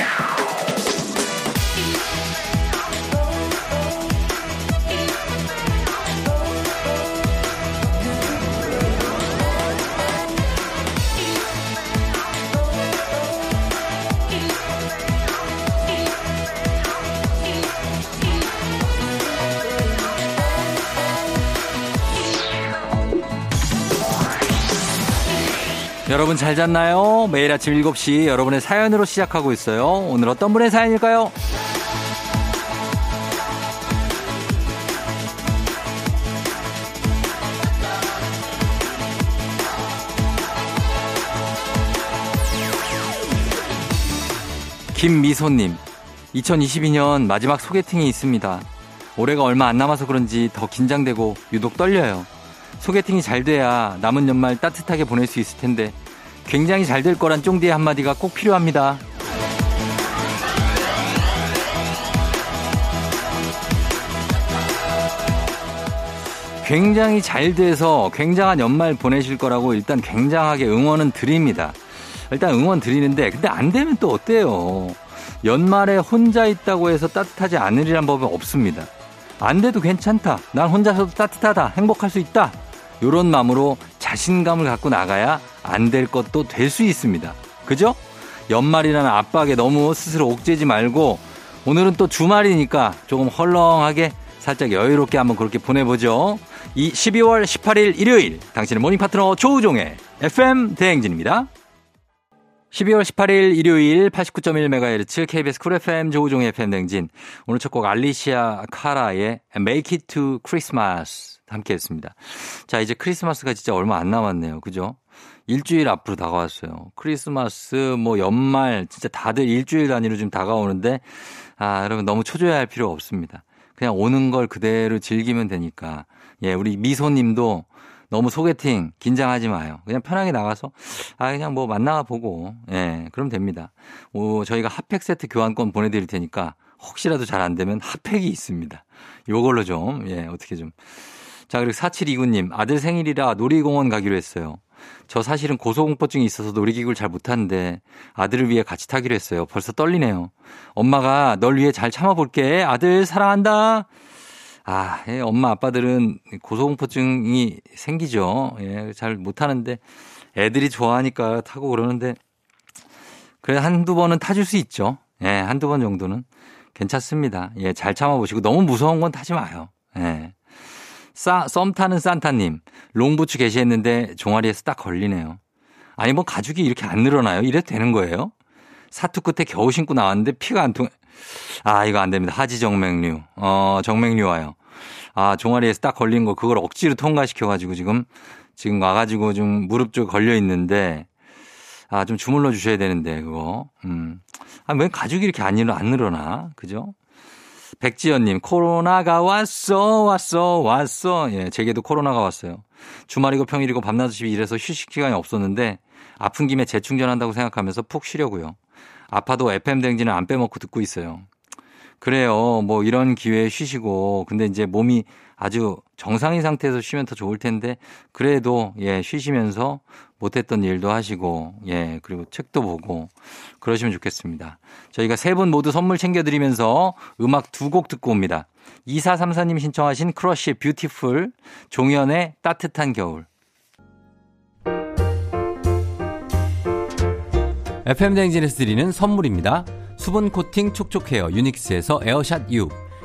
Yeah. 여러분 잘 잤나요? 매일 아침 7시 여러분의 사연으로 시작하고 있어요. 오늘 어떤 분의 사연일까요? 김미소님, 2022년 마지막 소개팅이 있습니다. 올해가 얼마 안 남아서 그런지 더 긴장되고 유독 떨려요. 소개팅이 잘 돼야 남은 연말 따뜻하게 보낼 수 있을 텐데 굉장히 잘 될 거란 쫑디의 한마디가 꼭 필요합니다. 굉장히 잘 돼서 굉장한 연말 보내실 거라고 일단 굉장하게 응원은 드립니다. 일단 응원 드리는데 근데 안 되면 또 어때요? 연말에 혼자 있다고 해서 따뜻하지 않으리란 법은 없습니다. 안 돼도 괜찮다. 난 혼자서도 따뜻하다. 행복할 수 있다. 요런 마음으로 자신감을 갖고 나가야 안 될 것도 될 수 있습니다. 그죠? 연말이라는 압박에 너무 스스로 옥죄지 말고 오늘은 또 주말이니까 조금 헐렁하게 살짝 여유롭게 한번 그렇게 보내보죠. 이 12월 18일 일요일 당신의 모닝 파트너 조우종의 FM 대행진입니다. 12월 18일 일요일 89.1MHz KBS 쿨 FM 조우종의 FM 대행진 오늘 첫 곡 알리시아 카라의 Make It to Christmas 함께 했습니다. 자, 이제 크리스마스가 진짜 얼마 안 남았네요. 그죠? 일주일 앞으로 다가왔어요. 크리스마스, 뭐 연말, 진짜 다들 일주일 단위로 좀 다가오는데, 아, 여러분 너무 초조해 할 필요 없습니다. 그냥 오는 걸 그대로 즐기면 되니까. 예, 우리 미소님도 너무 소개팅 긴장하지 마요. 그냥 편하게 나가서 아 그냥 뭐 만나가 보고 예 그럼 됩니다. 오 저희가 핫팩 세트 교환권 보내드릴 테니까 혹시라도 잘 안 되면 핫팩이 있습니다. 요걸로 좀 예 어떻게 좀 자, 그리고 4729님, 아들 생일이라 놀이공원 가기로 했어요. 저 사실은 고소공포증이 있어서 놀이기구를 잘 못하는데 아들을 위해 같이 타기로 했어요. 벌써 떨리네요. 엄마가 널 위해 잘 참아볼게. 아들 사랑한다. 아, 예, 엄마 아빠들은 고소공포증이 생기죠. 예, 잘 못하는데 애들이 좋아하니까 타고 그러는데 그래 한두 번은 타줄 수 있죠. 예, 한두 번 정도는 괜찮습니다. 예, 잘 참아보시고 너무 무서운 건 타지 마요. 예. 싸, 썸 타는 산타님, 롱부츠 게시했는데 종아리에서 딱 걸리네요. 아니, 뭐 가죽이 이렇게 안 늘어나요? 이래도 되는 거예요? 사투 끝에 겨우 신고 나왔는데 피가 안 통, 아, 이거 안 됩니다. 하지 정맥류. 어, 정맥류 와요. 아, 종아리에서 딱 걸린 거, 그걸 억지로 통과시켜가지고 지금, 지금 와가지고 좀 무릎 쪽 걸려 있는데, 아, 좀 주물러 주셔야 되는데, 그거. 음. 아, 왜 가죽이 이렇게 안, 안 늘어나? 그죠? 백지연님, 코로나가 왔어, 왔어, 왔어. 예, 제게도 코로나가 왔어요. 주말이고 평일이고 밤낮 없이 일해서 휴식 시간이 없었는데 아픈 김에 재충전한다고 생각하면서 푹 쉬려고요. 아파도 FM 댕지는 안 빼먹고 듣고 있어요. 그래요. 뭐 이런 기회에 쉬시고 근데 이제 몸이 아주 정상인 상태에서 쉬면 더 좋을 텐데 그래도 예 쉬시면서 못했던 일도 하시고 예 그리고 책도 보고 그러시면 좋겠습니다. 저희가 세 분 모두 선물 챙겨드리면서 음악 두 곡 듣고 옵니다. 2434님 신청하신 크러쉬의 Beautiful 종현의 따뜻한 겨울 FM 대행진에서 드리는 선물입니다. 수분 코팅 촉촉 헤어 유닉스에서 에어샷 U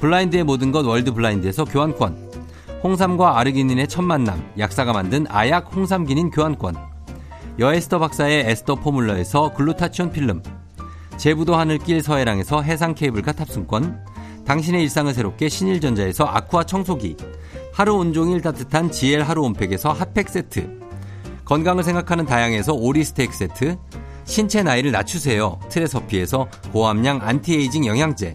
블라인드의 모든 것 월드 블라인드에서 교환권. 홍삼과 아르기닌의 첫 만남, 약사가 만든 아약 홍삼기닌 교환권. 여에스터 박사의 에스터 포뮬러에서 글루타치온 필름. 제부도 하늘길 서해랑에서 해상 케이블카 탑승권. 당신의 일상을 새롭게 신일전자에서 아쿠아 청소기. 하루 온종일 따뜻한 GL 하루 온팩에서 핫팩 세트. 건강을 생각하는 다향에서 오리 스테이크 세트. 신체 나이를 낮추세요. 트레서피에서 고함량 안티에이징 영양제.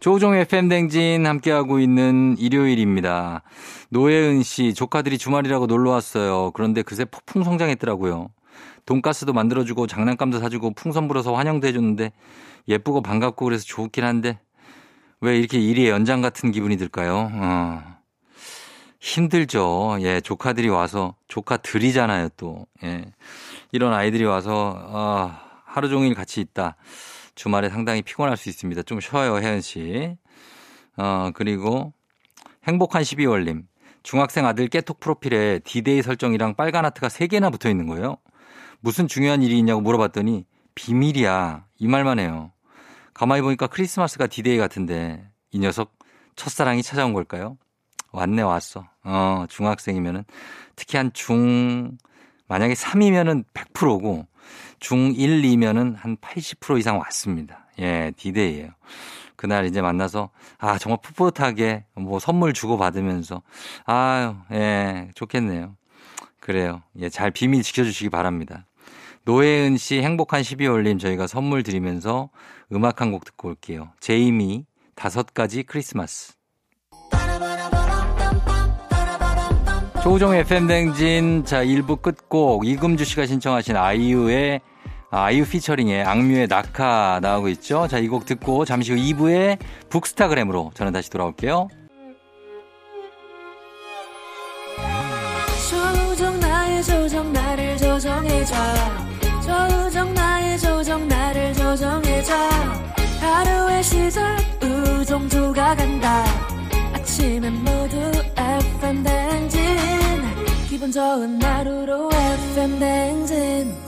조종의 팬댕진 함께하고 있는 일요일입니다. 노혜은 씨, 조카들이 주말이라고 놀러 왔어요. 그런데 그새 폭풍 성장했더라고요. 돈가스도 만들어주고 장난감도 사주고 풍선 불어서 환영도 해줬는데 예쁘고 반갑고 그래서 좋긴 한데 왜 이렇게 일이 연장 같은 기분이 들까요? 어. 힘들죠. 예, 조카들이 와서 조카들이잖아요, 또. 예. 이런 아이들이 와서 아, 하루 종일 같이 있다. 주말에 상당히 피곤할 수 있습니다. 좀 쉬어요, 혜연 씨. 어, 그리고 행복한 12월님. 중학생 아들 깨톡 프로필에 디데이 설정이랑 빨간 하트가 3개나 붙어 있는 거예요. 무슨 중요한 일이 있냐고 물어봤더니 비밀이야. 이 말만 해요. 가만히 보니까 크리스마스가 디데이 같은데 이 녀석 첫사랑이 찾아온 걸까요? 왔네, 왔어. 어, 중학생이면은 특히 한 중, 만약에 3이면은 100%고 중 1, 2면은 한 80% 이상 왔습니다. 예, 디데이예요. 그날 이제 만나서 아 정말 풋풋하게 뭐 선물 주고 받으면서 아유 예 좋겠네요. 그래요. 예, 잘 비밀 지켜 주시기 바랍니다. 노혜은 씨 행복한 12월 님 저희가 선물 드리면서 음악 한 곡 듣고 올게요. 제이미 다섯 가지 크리스마스. 조우종 FM 댕진 자 1부 끝곡 이금주 씨가 신청하신 아이유의 아이유 피처링의 악뮤의 낙하 나오고 있죠. 자 이 곡 듣고 잠시 후 2부에 북스타그램으로 저는 다시 돌아올게요. 조우종 나의 조정 나를 조정해줘. 조우종 나의 조정 나를 조정해줘. 하루의 시절 우종조가 간다. 아침엔 모두 FM 댕진. 기분 좋은 하루로 FM 댕진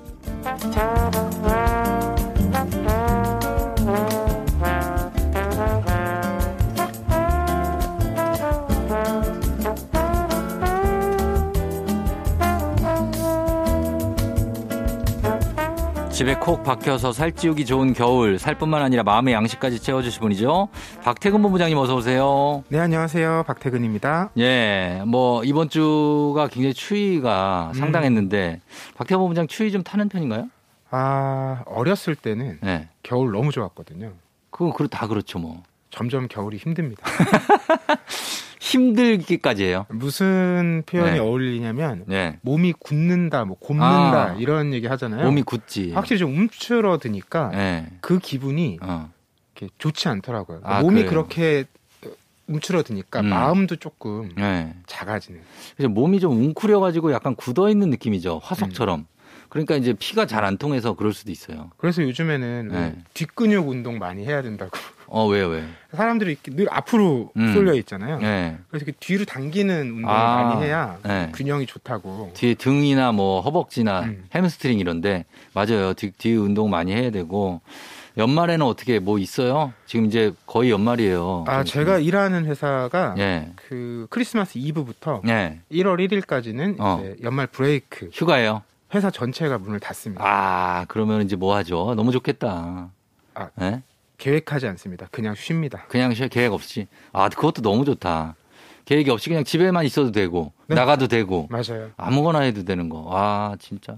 집에 콕 박혀서 살찌우기 좋은 겨울, 살뿐만 아니라 마음의 양식까지 채워주실 분이죠. 박태근 본부장님 어서 오세요. 네, 안녕하세요. 박태근입니다. 예, 뭐 이번 주가 굉장히 추위가 음. 상당했는데 박태근 본부장 추위 좀 타는 편인가요? 아, 어렸을 때는 네. 겨울 너무 좋았거든요. 그거 다 그렇죠, 뭐. 점점 겨울이 힘듭니다. 힘들기까지 해요. 무슨 표현이 네. 어울리냐면 네. 몸이 굳는다, 뭐 곱는다 아. 이런 얘기 하잖아요. 몸이 굳지. 확실히 좀 움츠러드니까 네. 그 기분이 어. 이렇게 좋지 않더라고요. 그러니까 아, 몸이 그래요? 그렇게 움츠러드니까 음. 마음도 조금 네. 작아지는. 그래서 몸이 좀 웅크려가지고 약간 굳어 있는 느낌이죠. 화석처럼. 음. 그러니까 이제 피가 잘 안 통해서 그럴 수도 있어요. 그래서 요즘에는 네. 뒷근육 운동 많이 해야 된다고. 어, 왜요, 왜? 사람들이 늘 앞으로 음. 쏠려 있잖아요. 네. 그래서 이렇게 뒤로 당기는 운동을 아, 많이 해야 네. 균형이 좋다고. 뒤에 등이나 뭐 허벅지나 음. 햄스트링 이런데 맞아요. 뒤, 뒤 운동 많이 해야 되고. 연말에는 어떻게 뭐 있어요? 지금 이제 거의 연말이에요. 아, 제가 일하는 회사가 네. 그 크리스마스 이브부터 네. 1월 1일까지는 어. 연말 브레이크. 휴가예요. 회사 전체가 문을 닫습니다. 아, 그러면 이제 뭐 하죠? 너무 좋겠다. 아, 네? 계획하지 않습니다. 그냥 쉽니다. 그냥 쉬어 계획 없이. 아, 그것도 너무 좋다. 계획이 없이 그냥 집에만 있어도 되고 네. 나가도 되고 맞아요. 아무거나 해도 되는 거. 아 진짜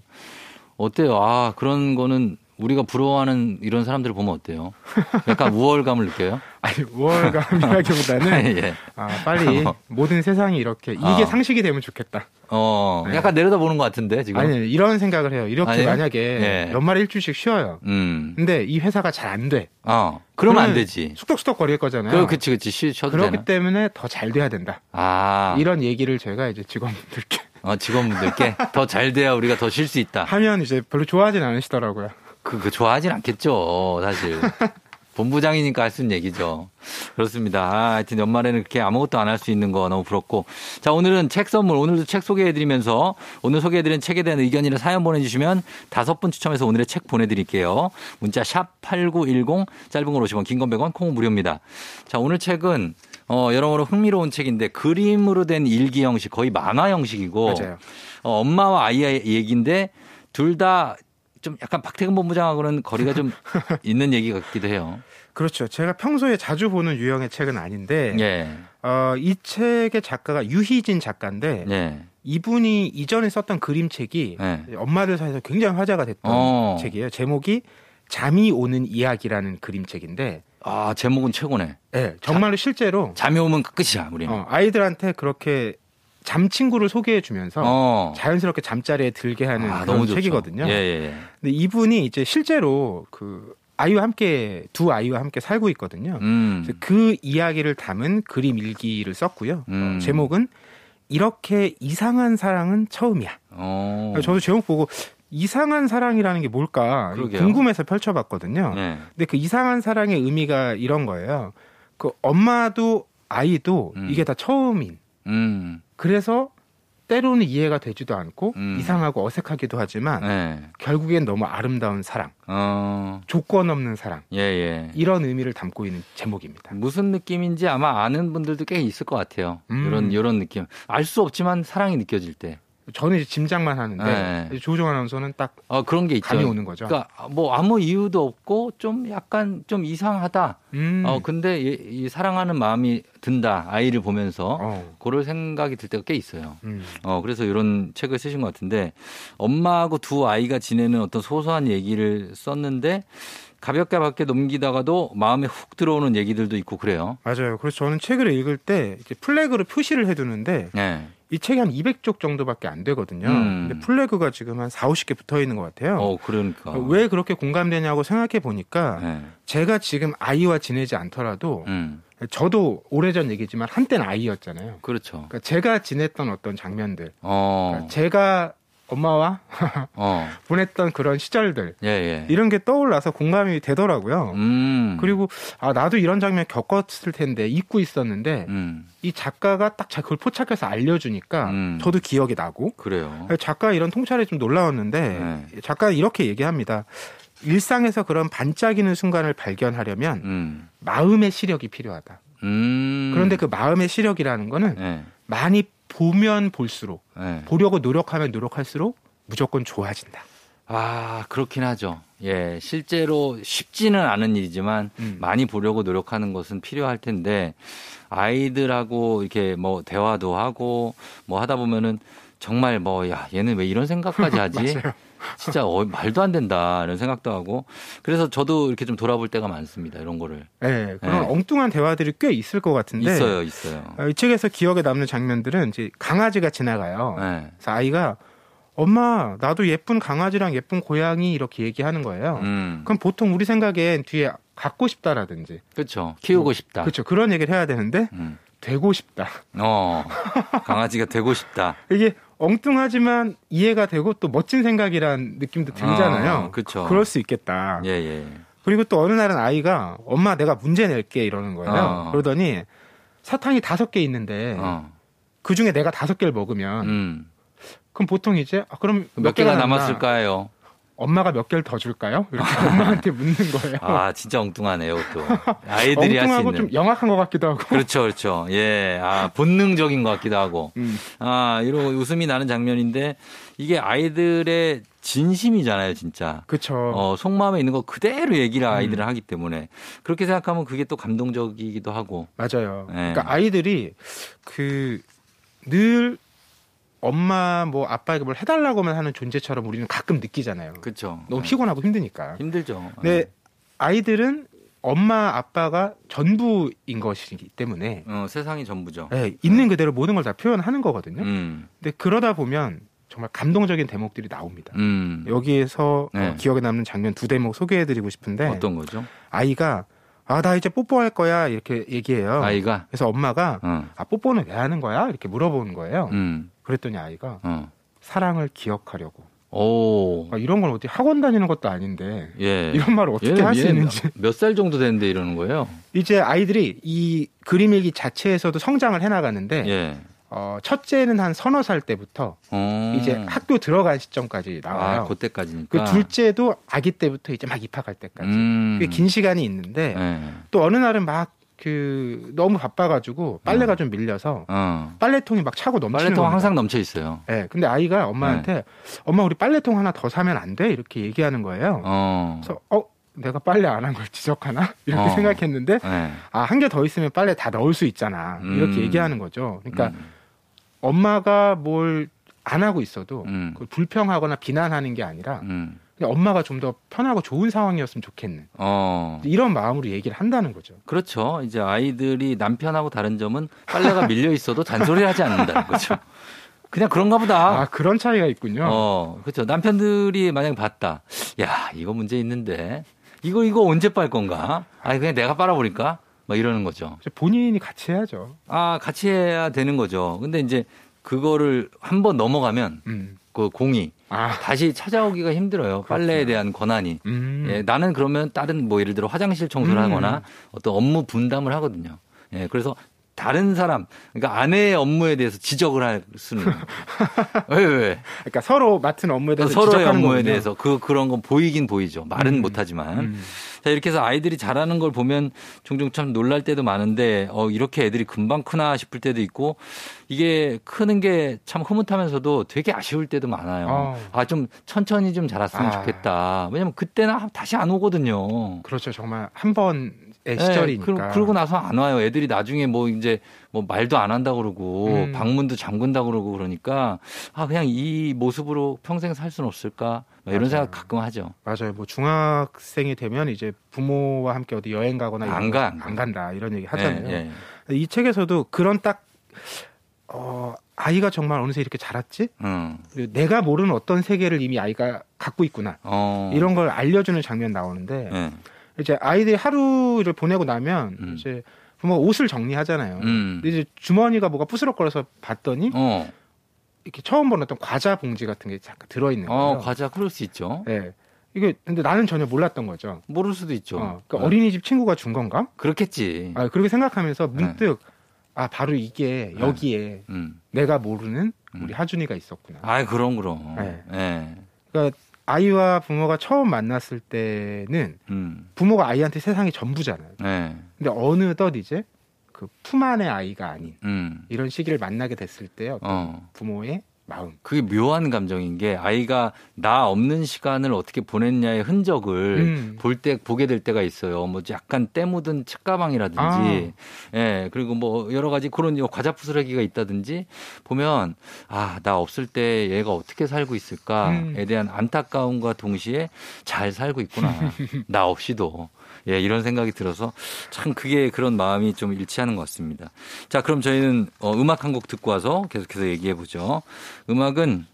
어때요? 아 그런 거는 우리가 부러워하는 이런 사람들을 보면 어때요? 약간 우월감을 느껴요? 아니 우월감이라기보다는 예. 아, 빨리 모든 세상이 이렇게 이게 어. 상식이 되면 좋겠다. 어, 네. 약간 내려다보는 것 같은데 지금. 아니 이런 생각을 해요. 이렇게 아니, 만약에 예. 연말에 일주일씩 쉬어요. 음. 근데 이 회사가 잘 안 돼. 어, 그러면 안 되지. 쑥덕쑥덕 거릴 거잖아요. 그, 그치, 그치. 쉬, 쉬어도 그렇기 되나? 때문에 더 잘 돼야 된다. 아. 이런 얘기를 제가 이제 직원분들께. 어, 직원분들께 더 잘 돼야 우리가 더 쉴 수 있다. 하면 이제 별로 좋아하진 않으시더라고요. 그, 그 좋아하진 않겠죠, 사실. 본부장이니까 할 수 있는 얘기죠. 그렇습니다. 아, 하여튼 연말에는 그렇게 아무것도 안 할 수 있는 거 너무 부럽고. 자, 오늘은 책 선물, 오늘도 책 소개해드리면서 오늘 소개해드린 책에 대한 의견이나 사연 보내주시면 다섯 분 추첨해서 오늘의 책 보내드릴게요. 문자 샵 8910, 짧은 걸 50원, 긴 건 100원, 콩은 무료입니다. 자, 오늘 책은 어, 여러모로 흥미로운 책인데 그림으로 된 일기 형식, 거의 만화 형식이고. 맞아요. 어, 엄마와 아이의 얘기인데 둘 다 좀 약간 박태근 본부장하고는 거리가 좀 있는 얘기 같기도 해요. 그렇죠. 제가 평소에 자주 보는 유형의 책은 아닌데, 예. 어, 이 책의 작가가 유희진 작가인데, 예. 이분이 이전에 썼던 그림책이 예. 엄마들 사이에서 굉장히 화제가 됐던 어. 책이에요. 제목이 잠이 오는 이야기라는 그림책인데, 아 제목은 최고네. 네, 정말로 자, 실제로 잠이 오면 끝이야 우리는. 어, 아이들한테 그렇게 잠 친구를 소개해 주면서 어. 자연스럽게 잠자리에 들게 하는 아, 그런 책이거든요. 예, 예, 예. 근데 이분이 이제 실제로 그 아이와 함께 두 아이와 함께 살고 있거든요. 음. 그 이야기를 담은 그림 일기를 썼고요. 음. 어, 제목은 이렇게 이상한 사랑은 처음이야. 어. 저도 제목 보고 이상한 사랑이라는 게 뭘까 그러게요. 궁금해서 펼쳐봤거든요. 네. 근데 그 이상한 사랑의 의미가 이런 거예요. 그 엄마도 아이도 음. 이게 다 처음인. 음. 그래서 때로는 이해가 되지도 않고 음. 이상하고 어색하기도 하지만 네. 결국엔 너무 아름다운 사랑, 어. 조건 없는 사랑 예, 예. 이런 의미를 담고 있는 제목입니다. 무슨 느낌인지 아마 아는 분들도 꽤 있을 것 같아요. 음. 이런 이런 느낌 알 수 없지만 사랑이 느껴질 때. 저는 이제 짐작만 하는데 네. 조종 아나운서는 딱 어, 그런 게 있죠. 감이 오는 거죠. 그러니까 뭐 아무 이유도 없고 좀 약간 좀 이상하다. 음. 어 근데 이, 이, 사랑하는 마음이 든다 아이를 보면서 어. 그럴 생각이 들 때가 꽤 있어요. 음. 어 그래서 이런 책을 쓰신 것 같은데 엄마하고 두 아이가 지내는 어떤 소소한 얘기를 썼는데 가볍게 막 넘기다가도 마음에 훅 들어오는 얘기들도 있고 그래요. 맞아요. 그래서 저는 책을 읽을 때 flag로 표시를 해두는데 네. 이 책이 한 200쪽 정도밖에 안 되거든요. 음. 근데 flag가 지금 한 4, 50개 붙어 있는 것 같아요. 어, 그러니까. 왜 그렇게 공감되냐고 생각해 보니까 네. 제가 지금 아이와 지내지 않더라도 음. 저도 오래전 얘기지만 한때는 아이였잖아요. 그렇죠. 그러니까 제가 지냈던 어떤 장면들. 어. 그러니까 제가 엄마와 어. 보냈던 그런 시절들 예, 예. 이런 게 떠올라서 공감이 되더라고요. 음. 그리고 아 나도 이런 장면 겪었을 텐데 잊고 있었는데 음. 이 작가가 딱 그걸 포착해서 알려주니까 음. 저도 기억이 나고 그래요. 작가 이런 통찰에 좀 놀라웠는데 네. 작가 이렇게 얘기합니다. 일상에서 그런 반짝이는 순간을 발견하려면 음. 마음의 시력이 필요하다. 음. 그런데 그 마음의 시력이라는 거는 네. 많이 보면 볼수록 네. 보려고 노력하면 노력할수록 무조건 좋아진다. 아 그렇긴 하죠. 예, 실제로 쉽지는 않은 일이지만 음. 많이 보려고 노력하는 것은 필요할 텐데 아이들하고 이렇게 뭐 대화도 하고 뭐 하다 보면은 정말 뭐 야 얘는 왜 이런 생각까지 하지? 진짜 어, 말도 안 된다 이런 생각도 하고 그래서 저도 이렇게 좀 돌아볼 때가 많습니다 이런 거를. 네, 그런 네. 엉뚱한 대화들이 꽤 있을 것 같은데. 있어요, 있어요. 어, 이 책에서 기억에 남는 장면들은 이제 강아지가 지나가요. 네. 그래서 아이가 엄마 나도 예쁜 강아지랑 예쁜 고양이 이렇게 얘기하는 거예요. 음. 그럼 보통 우리 생각엔 뒤에 갖고 싶다라든지. 그렇죠. 키우고 뭐, 싶다. 그렇죠. 그런 얘기를 해야 되는데 음. 되고 싶다. 어. 강아지가 되고 싶다. 이게 엉뚱하지만 이해가 되고 또 멋진 생각이란 느낌도 들잖아요. 어, 그렇죠. 그럴 수 있겠다. 예, 예. 그리고 또 어느 날은 아이가 엄마 내가 문제 낼게 이러는 거예요. 어. 그러더니 사탕이 다섯 개 있는데 어. 그 중에 내가 다섯 개를 먹으면 음. 그럼 보통 이제 아, 그럼 몇, 몇 개가, 개가 남았을까요? 엄마가 몇 개를 더 줄까요? 이렇게 엄마한테 묻는 거예요. 아, 진짜 엉뚱하네요, 또. 아이들이 할 수 있는. 좀 영악한 것 같기도 하고. 그렇죠, 그렇죠. 예, 아, 본능적인 것 같기도 하고. 음. 아, 이런 웃음이 나는 장면인데 이게 아이들의 진심이잖아요, 진짜. 그렇죠. 어, 속마음에 있는 거 그대로 얘기를 아이들은 음. 하기 때문에 그렇게 생각하면 그게 또 감동적이기도 하고. 맞아요. 예. 그러니까 아이들이 그 늘 엄마 뭐 아빠에게 뭘 해달라고만 하는 존재처럼 우리는 가끔 느끼잖아요. 그렇죠. 너무 네. 피곤하고 힘드니까. 힘들죠. 근데 네. 아이들은 엄마 아빠가 전부인 것이기 때문에 어, 세상이 전부죠. 네, 있는 그대로 모든 걸 다 표현하는 거거든요. 음. 근데 그러다 보면 정말 감동적인 대목들이 나옵니다. 음. 여기에서 어, 네. 어, 기억에 남는 장면 두 대목 소개해드리고 싶은데 어떤 거죠? 아이가 아, 나 이제 뽀뽀할 거야. 이렇게 얘기해요. 아이가? 그래서 엄마가, 어. 아, 뽀뽀는 왜 하는 거야? 이렇게 물어보는 거예요. 음. 그랬더니 아이가, 어. 사랑을 기억하려고. 오. 아, 이런 걸 어디 학원 다니는 것도 아닌데. 예. 이런 말을 어떻게 할 수 있는지. 몇 살 정도 됐는데 이러는 거예요? 이제 아이들이 이 그림 일기 자체에서도 성장을 해 나가는데. 예. 어, 첫째는 한 서너 살 때부터 어. 이제 학교 들어간 시점까지 나와요. 아, 그때까지니까. 그 둘째도 아기 때부터 이제 막 입학할 때까지. 음. 그게 긴 시간이 있는데 네. 또 어느 날은 막 그 너무 바빠가지고 빨래가 어. 좀 밀려서 어. 빨래통이 막 차고 넘치는 빨래통 겁니다. 항상 넘쳐 있어요. 네, 근데 아이가 엄마한테 네. 엄마 우리 빨래통 하나 더 사면 안 돼? 이렇게 얘기하는 거예요. 어. 그래서 어 내가 빨래 안 한 걸 지적하나 이렇게 어. 생각했는데 네. 아한 개 더 있으면 빨래 다 넣을 수 있잖아 이렇게 음. 얘기하는 거죠. 그러니까 음. 엄마가 뭘 안 하고 있어도 음. 불평하거나 비난하는 게 아니라 음. 엄마가 좀 더 편하고 좋은 상황이었으면 좋겠는 어. 이런 마음으로 얘기를 한다는 거죠. 그렇죠. 이제 아이들이 남편하고 다른 점은 빨래가 밀려 있어도 잔소리하지 않는다는 거죠. 그냥 그런가 보다. 아 그런 차이가 있군요. 어, 그렇죠. 남편들이 만약 봤다. 야 이거 문제 있는데 이거 이거 언제 빨 건가? 아 그냥 내가 빨아버릴까? 막 이러는 거죠. 본인이 같이 해야죠. 아, 같이 해야 되는 거죠. 근데 이제 그거를 한번 넘어가면 음. 그 공이 아. 다시 찾아오기가 힘들어요. 그렇구나. 빨래에 대한 권한이. 음. 예, 나는 그러면 다른 뭐 예를 들어 화장실 청소를 음. 하거나 어떤 업무 분담을 하거든요. 예, 그래서 다른 사람, 그러니까 아내의 업무에 대해서 지적을 할 수는. 왜, 왜? 그러니까 서로 맡은 업무에 대해서 서로의 업무에 거군요. 대해서 그, 그런 건 보이긴 보이죠. 말은 음. 못하지만. 음. 자, 이렇게 해서 아이들이 잘하는 걸 보면 종종 참 놀랄 때도 많은데, 어, 이렇게 애들이 금방 크나 싶을 때도 있고, 이게 크는 게 참 흐뭇하면서도 되게 아쉬울 때도 많아요. 어. 아, 좀 천천히 좀 자랐으면 아. 좋겠다. 왜냐면 그때는 다시 안 오거든요. 그렇죠. 정말 한번 네, 시절이니까. 그러고 나서 안 와요. 애들이 나중에 뭐 이제 뭐 말도 안 한다 그러고 음. 방문도 잠근다 그러고 그러니까 아 그냥 이 모습으로 평생 살 수는 없을까 이런 맞아요. 생각 가끔 하죠. 맞아요. 뭐 중학생이 되면 이제 부모와 함께 어디 여행 가거나 안, 가, 안, 안 간다 이런 얘기 하잖아요. 예, 예. 이 책에서도 그런 딱 어, 아이가 정말 어느새 이렇게 자랐지? 음. 내가 모르는 어떤 세계를 이미 아이가 갖고 있구나. 어. 이런 걸 알려주는 장면 나오는데 예. 이제 아이들이 하루를 보내고 나면 음. 이제 부모가 옷을 정리하잖아요. 음. 근데 이제 주머니가 뭐가 부스럭거려서 봤더니 어. 이렇게 처음 보는 어떤 과자 봉지 같은 게 잠깐 들어 있는 어, 거예요. 어, 과자 그럴 수 있죠. 네. 이게 근데 나는 전혀 몰랐던 거죠. 모를 수도 있죠. 어, 그러니까 네. 어린이집 친구가 준 건가? 그렇겠지. 아, 그렇게 생각하면서 문득 네. 아 바로 이게 네. 여기에 음. 내가 모르는 우리 음. 하준이가 있었구나. 아, 그럼 그럼. 네. 네. 그러니까 아이와 부모가 처음 만났을 때는 음. 부모가 아이한테 세상이 전부잖아요. 네. 근데 어느덧 이제 그 품 안의 아이가 아닌 음. 이런 시기를 만나게 됐을 때 어떤 어. 부모의 마음. 그게 묘한 감정인 게 아이가 나 없는 시간을 어떻게 보냈냐의 흔적을 음. 볼때 보게 될 때가 있어요. 뭐 약간 때 묻은 책가방이라든지, 아. 예 그리고 뭐 여러 가지 그런 과자 부스러기가 있다든지 보면 아 나 없을 때 얘가 어떻게 살고 있을까에 음. 대한 안타까움과 동시에 잘 살고 있구나. 나 없이도. 예, 이런 생각이 들어서 참 그게 그런 마음이 좀 일치하는 것 같습니다. 자, 그럼 저희는 어, 음악 한 곡 듣고 와서 계속해서 얘기해 보죠. 음악은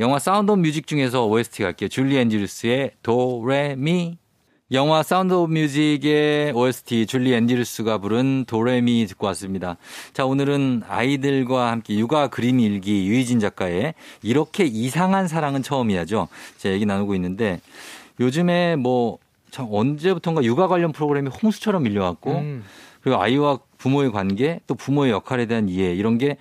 영화 사운드 오브 뮤직 중에서 OST 갈게요. 줄리 앤드루스의 도레미. 영화 사운드 오브 뮤직의 OST 줄리 앤드루스가 부른 도레미 듣고 왔습니다. 자, 오늘은 아이들과 함께 육아 그림 일기 유희진 작가의 이렇게 이상한 사랑은 처음이야죠. 제가 얘기 나누고 있는데 요즘에 뭐 참 언제부턴가 육아 관련 프로그램이 홍수처럼 밀려왔고 음. 그리고 아이와 부모의 관계 또 부모의 역할에 대한 이해 이런 게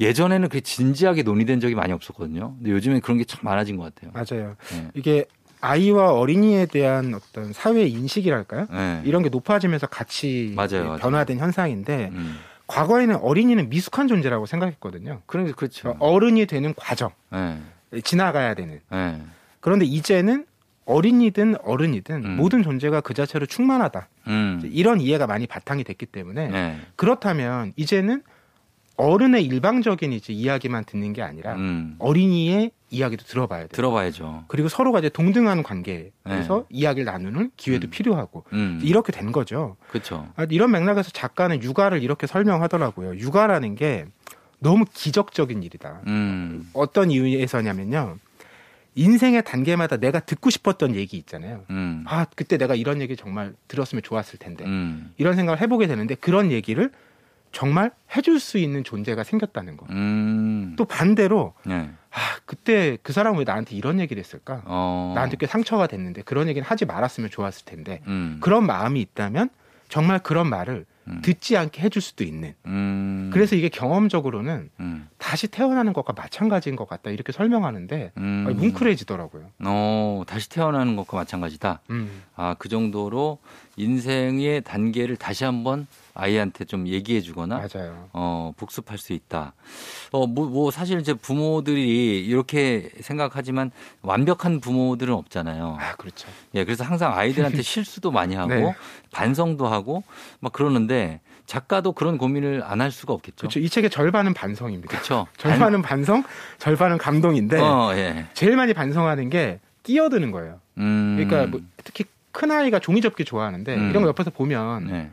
예전에는 그렇게 진지하게 논의된 적이 많이 없었거든요. 근데 요즘엔 그런 게 참 많아진 것 같아요. 맞아요. 네. 이게 아이와 어린이에 대한 어떤 사회 인식이랄까요? 네. 이런 게 높아지면서 같이 맞아요, 변화된 맞아요. 현상인데 음. 과거에는 어린이는 미숙한 존재라고 생각했거든요. 그러니까 그렇죠. 어른이 되는 과정, 네. 지나가야 되는. 네. 그런데 이제는 어린이든 어른이든 음. 모든 존재가 그 자체로 충만하다. 음. 이런 이해가 많이 바탕이 됐기 때문에 네. 그렇다면 이제는 어른의 일방적인 이제 이야기만 듣는 게 아니라 음. 어린이의 이야기도 들어봐야 돼요. 들어봐야죠. 그리고 서로가 이제 동등한 관계에서 네. 이야기를 나누는 기회도 음. 필요하고 음. 이렇게 된 거죠. 그렇죠. 이런 맥락에서 작가는 육아를 이렇게 설명하더라고요. 육아라는 게 너무 기적적인 일이다. 음. 어떤 이유에서냐면요. 인생의 단계마다 내가 듣고 싶었던 얘기 있잖아요. 음. 아, 그때 내가 이런 얘기 정말 들었으면 좋았을 텐데. 음. 이런 생각을 해보게 되는데 그런 얘기를 정말 해줄 수 있는 존재가 생겼다는 거. 음. 또 반대로 네. 아 그때 그 사람 왜 나한테 이런 얘기를 했을까? 어. 나한테 꽤 상처가 됐는데 그런 얘기는 하지 말았으면 좋았을 텐데 음. 그런 마음이 있다면 정말 그런 말을 음. 듣지 않게 해줄 수도 있는. 음. 그래서 이게 경험적으로는 음. 다시 태어나는 것과 마찬가지인 것 같다 이렇게 설명하는데 음. 뭉클해지더라고요. 어, 다시 태어나는 것과 마찬가지다. 음. 아그 정도로 인생의 단계를 다시 한번 아이한테 좀 얘기해 주거나 맞아요. 어, 복습할 수 있다. 어, 뭐, 뭐 사실 이제 부모들이 이렇게 생각하지만 완벽한 부모들은 없잖아요. 아, 그렇죠. 예, 그래서 항상 아이들한테 실수도 많이 하고 네. 반성도 하고 막 그러는데 작가도 그런 고민을 안 할 수가 없겠죠. 그렇죠. 이 책의 절반은 반성입니다. 그렇죠. 절반은 반 성, 절반은 감동인데 어, 예. 제일 많이 반성하는 게 끼어드는 거예요. 음. 그러니까 뭐 특히 큰 아이가 종이 접기 좋아하는데 음. 이런 거 옆에서 보면 네.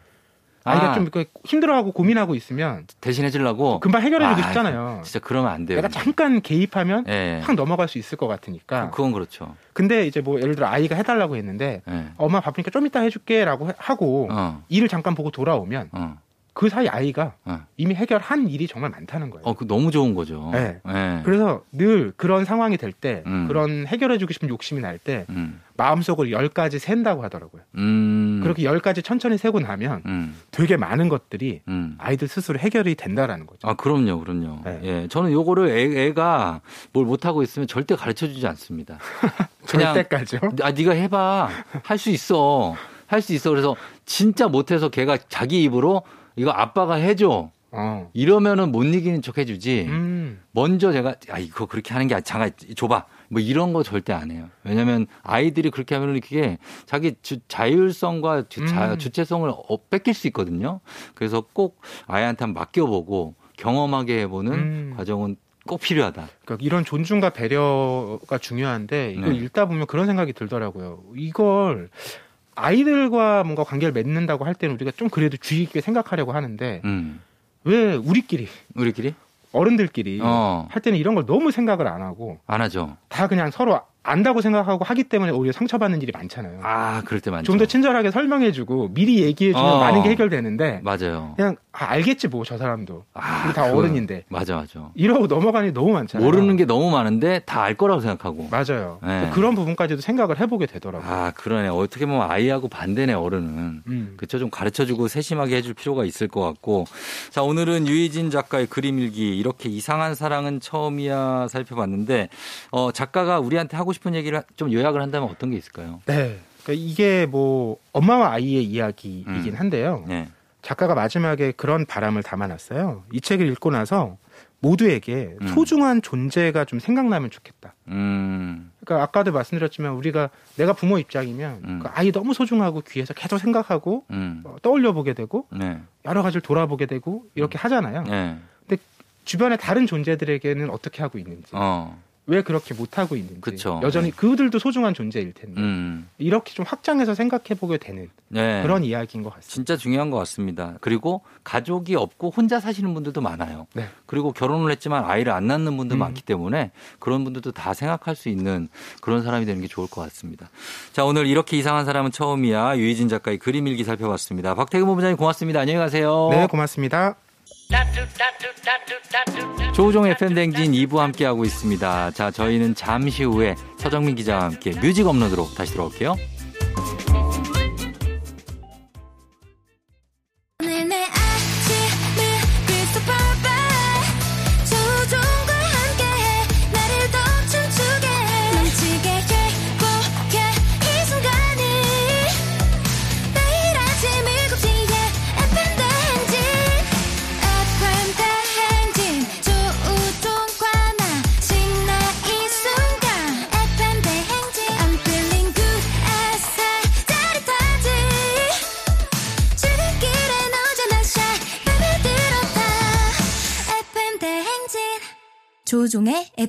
아이가 아. 좀 힘들어하고 고민하고 있으면 대신해 주려고 금방 해결해 주고 아, 싶잖아요. 진짜 그러면 안 돼요. 내가 잠깐 개입하면 네. 확 넘어갈 수 있을 것 같으니까. 그, 건 그렇죠. 근데 이제 뭐 예를 들어 아이가 해달라고 했는데 네. 엄마 바쁘니까 좀 이따 해줄게라고 하고 어. 일을 잠깐 보고 돌아오면 어. 그 사이 아이가 어. 이미 해결한 일이 정말 많다는 거예요. 어, 그 너무 좋은 거죠. 네. 네. 그래서 늘 그런 상황이 될때 음. 그런 해결해주고 싶은 욕심이 날때 음. 마음속을 열 가지 센다고 하더라고요. 음. 그렇게 열 가지 천천히 세고 나면 음. 되게 많은 것들이 음. 아이들 스스로 해결이 된다라는 거죠. 아, 그럼요, 그럼요. 네. 예. 저는 요거를 애, 애가 뭘 못하고 있으면 절대 가르쳐 주지 않습니다. 그냥, 절대까지요? 아, 네가 해봐. 할 수 있어. 할 수 있어. 그래서 진짜 못해서 걔가 자기 입으로 이거 아빠가 해줘. 어. 이러면은 못 이기는 척 해주지. 음. 먼저 제가 아 이거 그렇게 하는 게 잠깐 줘봐. 뭐 이런 거 절대 안 해요. 왜냐하면 아이들이 그렇게 하면 이렇게 자기 주, 자율성과 주, 자, 음. 주체성을 어, 뺏길 수 있거든요. 그래서 꼭 아이한테 맡겨보고 경험하게 해보는 음. 과정은 꼭 필요하다. 그러니까 이런 존중과 배려가 중요한데 이걸 네. 읽다 보면 그런 생각이 들더라고요. 이걸 아이들과 뭔가 관계를 맺는다고 할 때는 우리가 좀 그래도 주의 깊게 생각하려고 하는데 음. 왜 우리끼리 우리끼리 어른들끼리 어. 할 때는 이런 걸 너무 생각을 안 하고 안 하죠. 다 그냥 서로 안다고 생각하고 하기 때문에 오히려 상처받는 일이 많잖아요. 아, 그럴 때 많죠. 좀 더 친절하게 설명해주고 미리 얘기해주면 어. 많은 게 해결되는데. 맞아요. 그냥 아, 알겠지 뭐 저 사람도. 아, 다 그, 어른인데. 맞아, 맞아. 이러고 넘어가는 게 너무 많잖아요. 모르는 게 너무 많은데 다 알 거라고 생각하고. 맞아요. 네. 그런 부분까지도 생각을 해보게 되더라고요. 아, 그러네. 어떻게 보면 아이하고 반대네 어른은. 음. 그쵸 좀 가르쳐주고 세심하게 해줄 필요가 있을 것 같고. 자, 오늘은 유희진 작가의 그림일기 이렇게 이상한 사랑은 처음이야 살펴봤는데 어, 작가가 우리한테 하고 싶은 얘기를 좀 요약을 한다면 어떤 게 있을까요? 네. 그러니까 이게 뭐 엄마와 아이의 이야기이긴 음. 한데요. 네. 작가가 마지막에 그런 바람을 담아놨어요. 이 책을 읽고 나서 모두에게 음. 소중한 존재가 좀 생각나면 좋겠다. 음. 그러니까 아까도 말씀드렸지만 우리가 내가 부모 입장이면 음. 그 아이 너무 소중하고 귀해서 계속 생각하고 음. 어, 떠올려 보게 되고 네. 여러 가지를 돌아보게 되고 이렇게 음. 하잖아요. 네. 근데 주변의 다른 존재들에게는 어떻게 하고 있는지. 어. 왜 그렇게 못하고 있는지 그쵸. 여전히 네. 그들도 소중한 존재일 텐데 음. 이렇게 좀 확장해서 생각해 보게 되는 네. 그런 이야기인 것 같습니다. 진짜 중요한 것 같습니다. 그리고 가족이 없고 혼자 사시는 분들도 많아요. 네. 그리고 결혼을 했지만 아이를 안 낳는 분도 음. 많기 때문에 그런 분들도 다 생각할 수 있는 그런 사람이 되는 게 좋을 것 같습니다. 자 오늘 이렇게 이상한 사람은 처음이야 유희진 작가의 그림 일기 살펴봤습니다. 박태근 본부장님 고맙습니다. 안녕히 가세요. 네 고맙습니다. 조우종 FM댕진 2부 함께하고 있습니다. 자, 저희는 잠시 후에 서정민 기자와 함께 뮤직 업로드로 다시 돌아올게요.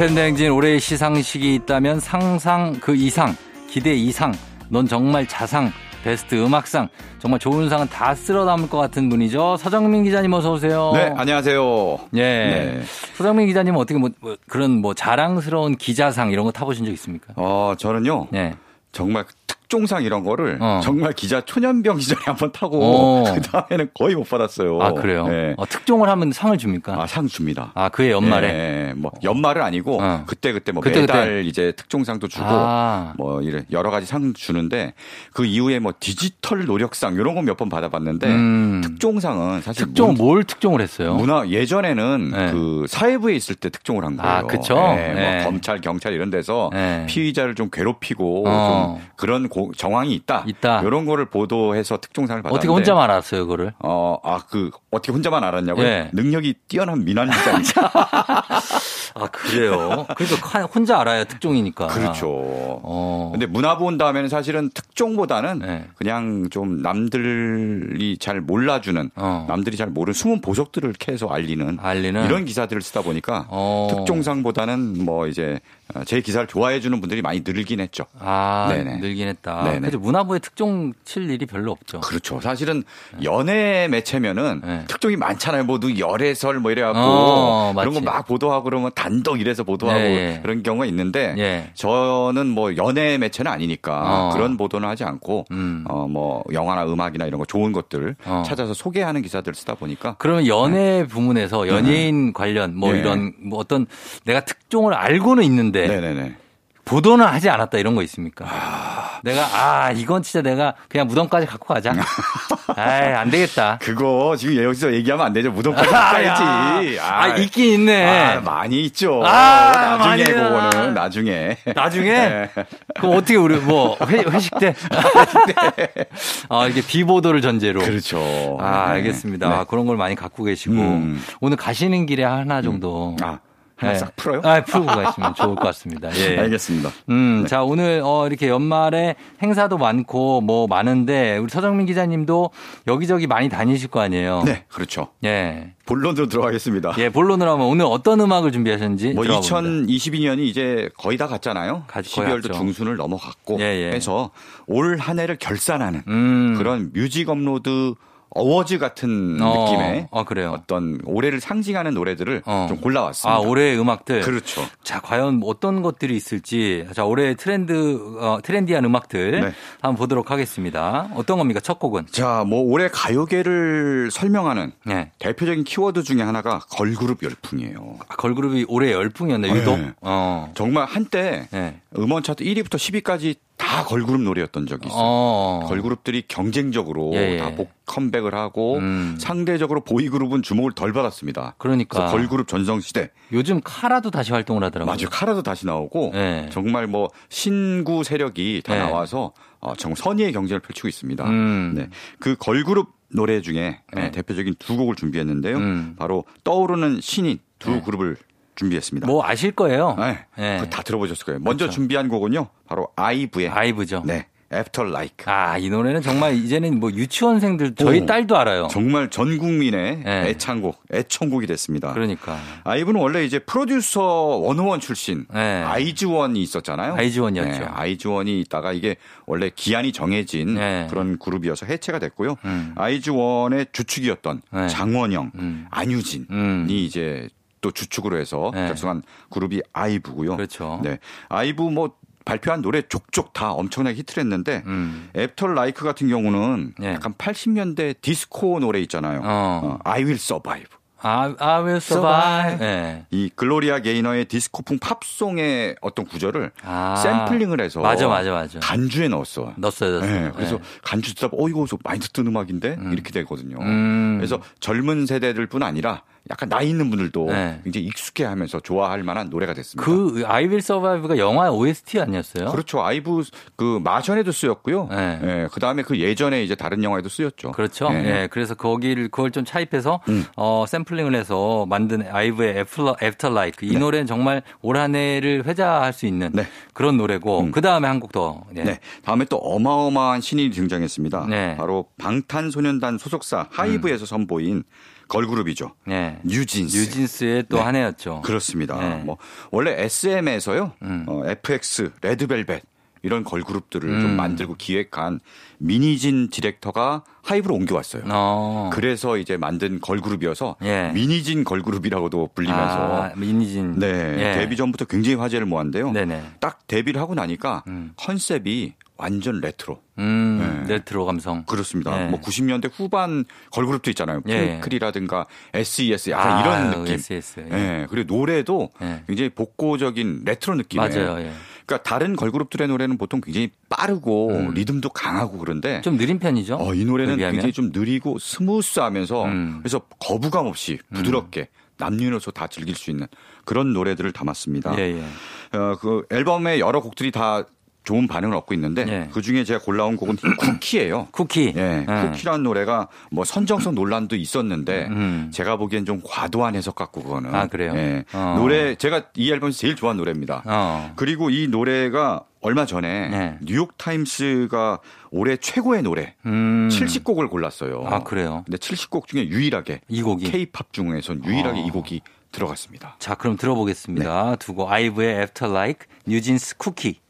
FM대행진 올해의 시상식이 있다면 상상 그 이상, 기대 이상, 넌 정말 자상, 베스트 음악상 정말 좋은 상은 다 쓸어 담을 것 같은 분이죠. 서정민 기자님 어서 오세요. 네, 안녕하세요. 예. 네. 서정민 기자님은 어떻게 뭐, 뭐, 그런 뭐 자랑스러운 기자상 이런 거 타보신 적 있습니까? 어, 저는요. 네. 정말 특 종상 이런 거를 어. 정말 기자 초년병 시절에 한번 타고 어. 그 다음에는 거의 못 받았어요. 아 그래요? 네. 어, 특종을 하면 상을 줍니까? 아, 상 줍니다. 아 그해 연말에? 네, 뭐 연말은 아니고 어. 그때 그때 뭐 그때, 매달 그때. 이제 특종상도 주고 아. 뭐 이래 여러 가지 상 주는데 그 이후에 뭐 디지털 노력상 이런 거 몇 번 받아봤는데 음. 특종상은 사실 특종 문, 뭘 특종을 했어요? 문화 예전에는 네. 그 사회부에 있을 때 특종을 한 거예요. 아 그렇죠. 네, 뭐 검찰 경찰 이런 데서 네. 피의자를 좀 괴롭히고 어. 좀 그런 고, 정황이 있다. 있다. 이런 거를 보도해서 특종상을 받았는데 어떻게 혼자만 알았어요, 그거를? 어, 아, 그 어떻게 혼자만 알았냐고요? 네. 능력이 뛰어난 민환 기자입니다. 아, 그래요. 그러니까 혼자 알아야 특종이니까. 그렇죠. 어. 근데 문화부 온 다음에는 사실은 특종보다는 네. 그냥 좀 남들이 잘 몰라주는 어. 남들이 잘 모르는 숨은 보석들을 캐서 알리는, 알리는? 이런 기사들을 쓰다 보니까 어. 특종상보다는 뭐 이제 제 기사를 좋아해 주는 분들이 많이 늘긴 했죠. 아, 네네. 늘긴 했다. 네네. 그래서 문화부에 특종 칠 일이 별로 없죠. 그렇죠. 사실은 연예 매체면은 네. 특종이 많잖아요. 모두 열애설 뭐 이래 갖고 어, 그런 거 막 보도하고 그러면 단독 이래서 보도하고 네. 그런 경우가 있는데 네. 저는 뭐 연예 매체는 아니니까 어. 그런 보도는 하지 않고 음. 어뭐 영화나 음악이나 이런 거 좋은 것들 어. 찾아서 소개하는 기사들 쓰다 보니까 그러면 연예 네. 부문에서 연예인 음. 관련 뭐 네. 이런 뭐 어떤 내가 특종을 알고는 있는데 네네네. 보도는 하지 않았다 이런 거 있습니까? 아... 내가 아 이건 진짜 내가 그냥 무덤까지 갖고 가자. 아이 안 되겠다. 그거 지금 여기서 얘기하면 안 되죠. 무덤까지 가야지. 아, 아, 있긴 있네. 아, 많이 있죠. 아, 나중에 그거는 나중에. 나중에. 네. 그럼 어떻게 우리 뭐 회, 회식 때? 아 이게 비보도를 전제로. 그렇죠. 아 알겠습니다. 네. 아, 그런 걸 많이 갖고 계시고 음. 오늘 가시는 길에 하나 정도. 음. 아. 네. 싹 풀어요? 아, 풀고 가시면 좋을 것 같습니다. 예. 알겠습니다. 음, 네. 자, 오늘 어, 이렇게 연말에 행사도 많고 뭐 많은데 우리 서정민 기자님도 여기저기 많이 다니실 거 아니에요? 네, 그렇죠. 예. 본론으로 들어가겠습니다. 예, 본론으로 하면 오늘 어떤 음악을 준비하셨는지. 뭐 2022년이 이제 거의 다 갔잖아요. 가, 12월도 갔죠. 중순을 넘어갔고 예, 예. 해서 올 한 해를 결산하는 음. 그런 뮤직 업로드 어워즈 같은 어, 느낌의 어, 그래요. 어떤 올해를 상징하는 노래들을 어. 좀 골라왔습니다. 아, 올해의 음악들. 그렇죠. 자, 과연 어떤 것들이 있을지. 자, 올해의 트렌드 어, 트렌디한 음악들 네. 한번 보도록 하겠습니다. 어떤 겁니까? 첫 곡은? 자, 뭐 올해 가요계를 설명하는 네. 대표적인 키워드 중에 하나가 걸그룹 열풍이에요. 아, 걸그룹이 올해 열풍이었네, 유독. 네. 어. 정말 한때 네. 음원 차트 1위부터 10위까지 다 걸그룹 노래였던 적이 있어요. 어. 걸그룹들이 경쟁적으로 예, 예. 다 복, 컴백을 하고 음. 상대적으로 보이그룹은 주목을 덜 받았습니다. 그러니까 걸그룹 전성 시대. 요즘 카라도 다시 활동을 하더라고요. 맞아요. 카라도 다시 나오고 예. 정말 뭐 신구 세력이 다 예. 나와서 어, 정말 선의의 경쟁을 펼치고 있습니다. 음. 네. 그 걸그룹 노래 중에 네. 대표적인 두 곡을 준비했는데요. 음. 바로 떠오르는 신인 두 네. 그룹을 준비했습니다. 뭐 아실 거예요. 네. 네. 다 들어보셨을 거예요. 먼저 그렇죠. 준비한 곡은요. 바로 아이브의 아이브죠. 네. After Like. 아, 이 노래는 정말 이제는 뭐 유치원생들 저희 오, 딸도 알아요. 정말 전 국민의 네. 애창곡, 애청곡이 됐습니다. 그러니까. 아이브는 원래 이제 프로듀서 원호원 출신 네. 아이즈원이 있었잖아요. 아이즈원이었죠. 네, 아이즈원이 있다가 이게 원래 기한이 정해진 네. 그런 그룹이어서 해체가 됐고요. 음. 아이즈원의 주축이었던 네. 장원영, 음. 안유진이 음. 이제 또 주축으로 해서 네. 결성한 그룹이 아이브고요. 그렇죠. 네. 아이브 뭐 발표한 노래 족족 다 엄청나게 히트를 했는데 음. After Like 같은 경우는 네. 약간 80년대 디스코 노래 있잖아요. 어. 어, I will survive. I, I will survive. 네. 이 글로리아 게이너의 디스코풍 팝송의 어떤 구절을 아. 샘플링을 해서 맞아, 맞아, 맞아. 간주에 넣었어. 넣었어요, 넣었어요. 네. 그래서 네. 간주 듣다 어 이거 많이 듣던 음악인데 음. 이렇게 되거든요. 음. 그래서 젊은 세대들 뿐 아니라 약간 나이 있는 분들도 네. 굉장히 익숙해하면서 좋아할 만한 노래가 됐습니다. 그 I Will Survive가 영화 OST 아니었어요? 그렇죠. 아이브 그 마션에도 쓰였고요. 네. 네. 그 다음에 그 예전에 이제 다른 영화에도 쓰였죠. 그렇죠. 네. 네. 그래서 거기를 그걸 좀 차입해서 음. 어, 샘플링을 해서 만든 아이브의 After, After Like 이 네. 노래는 정말 올 한 해를 회자할 수 있는 네. 그런 노래고 음. 그 다음에 한 곡 더. 네. 다음에 또 어마어마한 신인이 등장했습니다. 바로 방탄소년단 소속사 하이브에서 음. 선보인 걸그룹이죠. 네. 뉴진스. 뉴진스의 또한 네. 해였죠. 그렇습니다. 네. 뭐 원래 SM에서요. 음. 어, FX, 레드벨벳 이런 걸그룹들을 음. 좀 만들고 기획한 민희진 디렉터가 하이브로 옮겨왔어요. 어. 그래서 이제 만든 걸그룹이어서 예. 민희진 걸그룹이라고도 불리면서 아, 민희진 네 예. 데뷔 전부터 굉장히 화제를 모았는데요. 네네. 딱 데뷔를 하고 나니까 음. 컨셉이 완전 레트로. 음, 네. 레트로 감성. 그렇습니다. 네. 뭐 90년대 후반 걸그룹도 있잖아요. 핑클이라든가 SES 약간 아, 이런 느낌. SES. 예. 네. 그리고 노래도 예. 굉장히 복고적인 레트로 느낌의 맞아요. 예. 그러니까 다른 걸그룹들의 노래는 보통 굉장히 빠르고 음. 리듬도 강하고 그런데 좀 느린 편이죠. 어, 이 노래는 굉장히 좀 느리고 스무스하면서 음. 그래서 거부감 없이 부드럽게 음. 남녀노소 다 즐길 수 있는 그런 노래들을 담았습니다. 예, 예. 어, 그 앨범의 여러 곡들이 다 좋은 반응을 얻고 있는데 예. 그 중에 제가 골라온 곡은 쿠키예요. 쿠키. 예, 예. 쿠키라는 노래가 뭐 선정성 논란도 있었는데 음. 제가 보기엔 좀 과도한 해석 같고 그거는. 아 그래요. 예. 어. 노래 제가 이 앨범에서 제일 좋아하는 노래입니다. 어. 그리고 이 노래가 얼마 전에 네. 뉴욕 타임스가 올해 최고의 노래 음. 70곡을 골랐어요. 아 그래요. 근데 70곡 중에 유일하게 이 곡이 K-팝 중에선 유일하게 어. 이 곡이 들어갔습니다. 자, 그럼 들어보겠습니다. 네. 두곡 아이브의 After Like, 뉴진스 쿠키.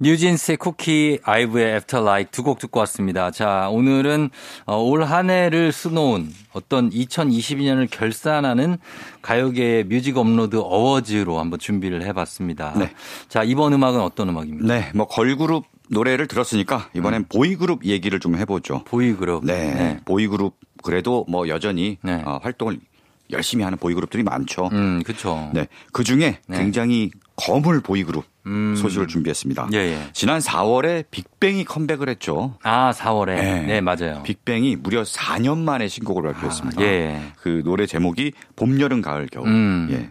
뉴진스의 쿠키, 아이브의 After Like 두 곡 듣고 왔습니다. 자, 오늘은 어, 올한 해를 수놓은 어떤 2022년을 결산하는 가요계의 뮤직 업로드 어워즈로 한번 준비를 해봤습니다. 네. 자, 이번 음악은 어떤 음악입니까? 네, 뭐 걸그룹 노래를 들었으니까 이번엔 음. 보이그룹 얘기를 좀 해보죠. 보이그룹. 네, 네. 보이그룹 그래도 뭐 여전히 네. 어, 활동을 열심히 하는 보이그룹들이 많죠. 음, 그렇죠. 네, 그 중에 네. 굉장히 거물 보이그룹 음. 소식을 준비했습니다. 예, 예. 지난 4월에 빅뱅이 컴백을 했죠. 아, 4월에. 네, 네 맞아요. 빅뱅이 무려 4년 만에 신곡을 발표했습니다. 아, 예. 그 노래 제목이 봄, 여름, 가을, 겨울. 음. 예.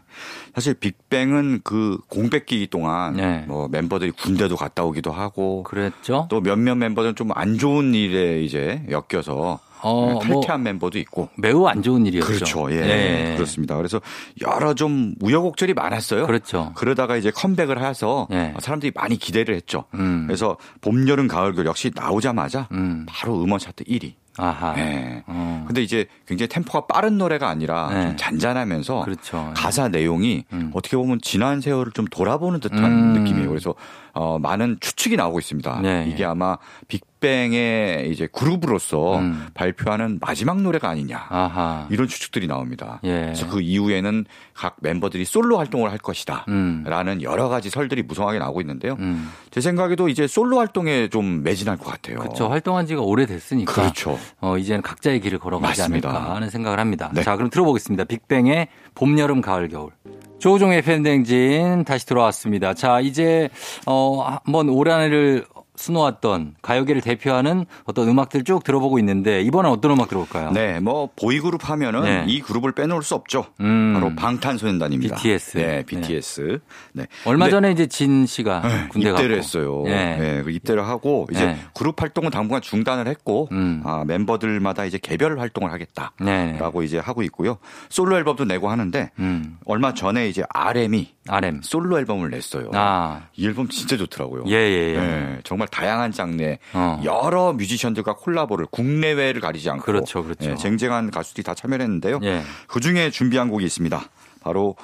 사실 빅뱅은 그 공백기 동안 네. 뭐 멤버들이 군대도 갔다 오기도 하고 그랬죠. 또 몇몇 멤버들은 좀 안 좋은 일에 이제 엮여서 어, 네, 탈퇴한 뭐 멤버도 있고 매우 안 좋은 일이었죠. 그렇죠. 예. 네. 그렇습니다. 그래서 여러 좀 우여곡절이 많았어요. 그렇죠. 그러다가 이제 컴백을 해서 네. 사람들이 많이 기대를 했죠. 음. 그래서 봄, 여름, 가을, 겨울 역시 나오자마자 음. 바로 음원 차트 1위. 아하. 네. 어. 근데 이제 굉장히 템포가 빠른 노래가 아니라 네. 좀 잔잔하면서 그렇죠. 가사 내용이 음. 어떻게 보면 지난 세월을 좀 돌아보는 듯한 음. 느낌이에요. 그래서 어, 많은 추측이 나오고 있습니다. 네. 이게 아마 빅뱅의 이제 그룹으로서 음. 발표하는 마지막 노래가 아니냐 아하. 이런 추측들이 나옵니다. 예. 그래서 그 이후에는 각 멤버들이 솔로 활동을 할 것이다라는 음. 여러 가지 설들이 무성하게 나오고 있는데요. 음. 제 생각에도 이제 솔로 활동에 좀 매진할 것 같아요. 그렇죠. 활동한 지가 오래됐으니까. 그렇죠. 어, 이제는 각자의 길을 걸어가지 맞습니다. 않을까 하는 생각을 합니다. 네. 자, 그럼 들어보겠습니다. 빅뱅의 봄, 여름, 가을, 겨울. 조종의 팬댕진 다시 돌아왔습니다. 자, 이제 어 한번 올 한 해를 수놓았던 가요계를 대표하는 어떤 음악들 쭉 들어보고 있는데 이번엔 어떤 음악 들어볼까요? 네, 뭐 보이그룹 하면은 네. 이 그룹을 빼놓을 수 없죠. 음. 바로 방탄소년단입니다. BTS. 네, BTS. 네. 네. 얼마 전에 이제 진 씨가 네, 군대 입대를 갔고. 했어요. 네. 네. 그 입대를 하고 이제 네. 그룹 활동은 당분간 중단을 했고 음. 아, 멤버들마다 이제 개별 활동을 하겠다라고 네. 이제 하고 있고요. 솔로 앨범도 내고 하는데 음. 얼마 전에 이제 RM이 RM 솔로 앨범을 냈어요. 아. 이 앨범 진짜 좋더라고요. 예, 예, 예. 네, 정말 다양한 장르 어. 여러 뮤지션들과 콜라보를 국내외를 가리지 않고 그렇죠, 그렇죠. 네, 쟁쟁한 가수들이 다 참여했는데요. 예. 그 중에 준비한 곡이 있습니다. 바로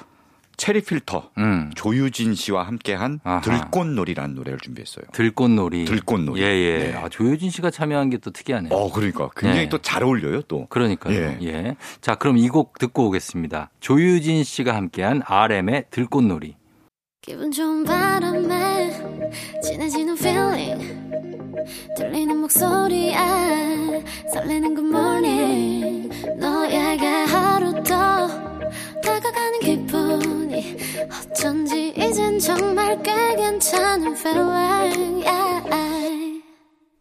체리 필터 음. 조유진 씨와 함께한 들꽃놀이라는 노래를 준비했어요. 들꽃놀이. 들꽃놀이. 예, 예. 네. 아, 조유진 씨가 참여한 게 또 특이하네요. 어, 그러니까 굉장히 네. 또잘 어울려요, 또. 그러니까요. 예. 예. 자, 그럼 이 곡 듣고 오겠습니다. 조유진 씨가 함께한 RM의 들꽃놀이. 기분 좋은 바람에 진해지는 feeling 들리는 목소리에 설레는 good morning 너에게 하루 더 다가가는 기분이 어쩐지 이젠 정말 꽤 괜찮은 feeling yeah.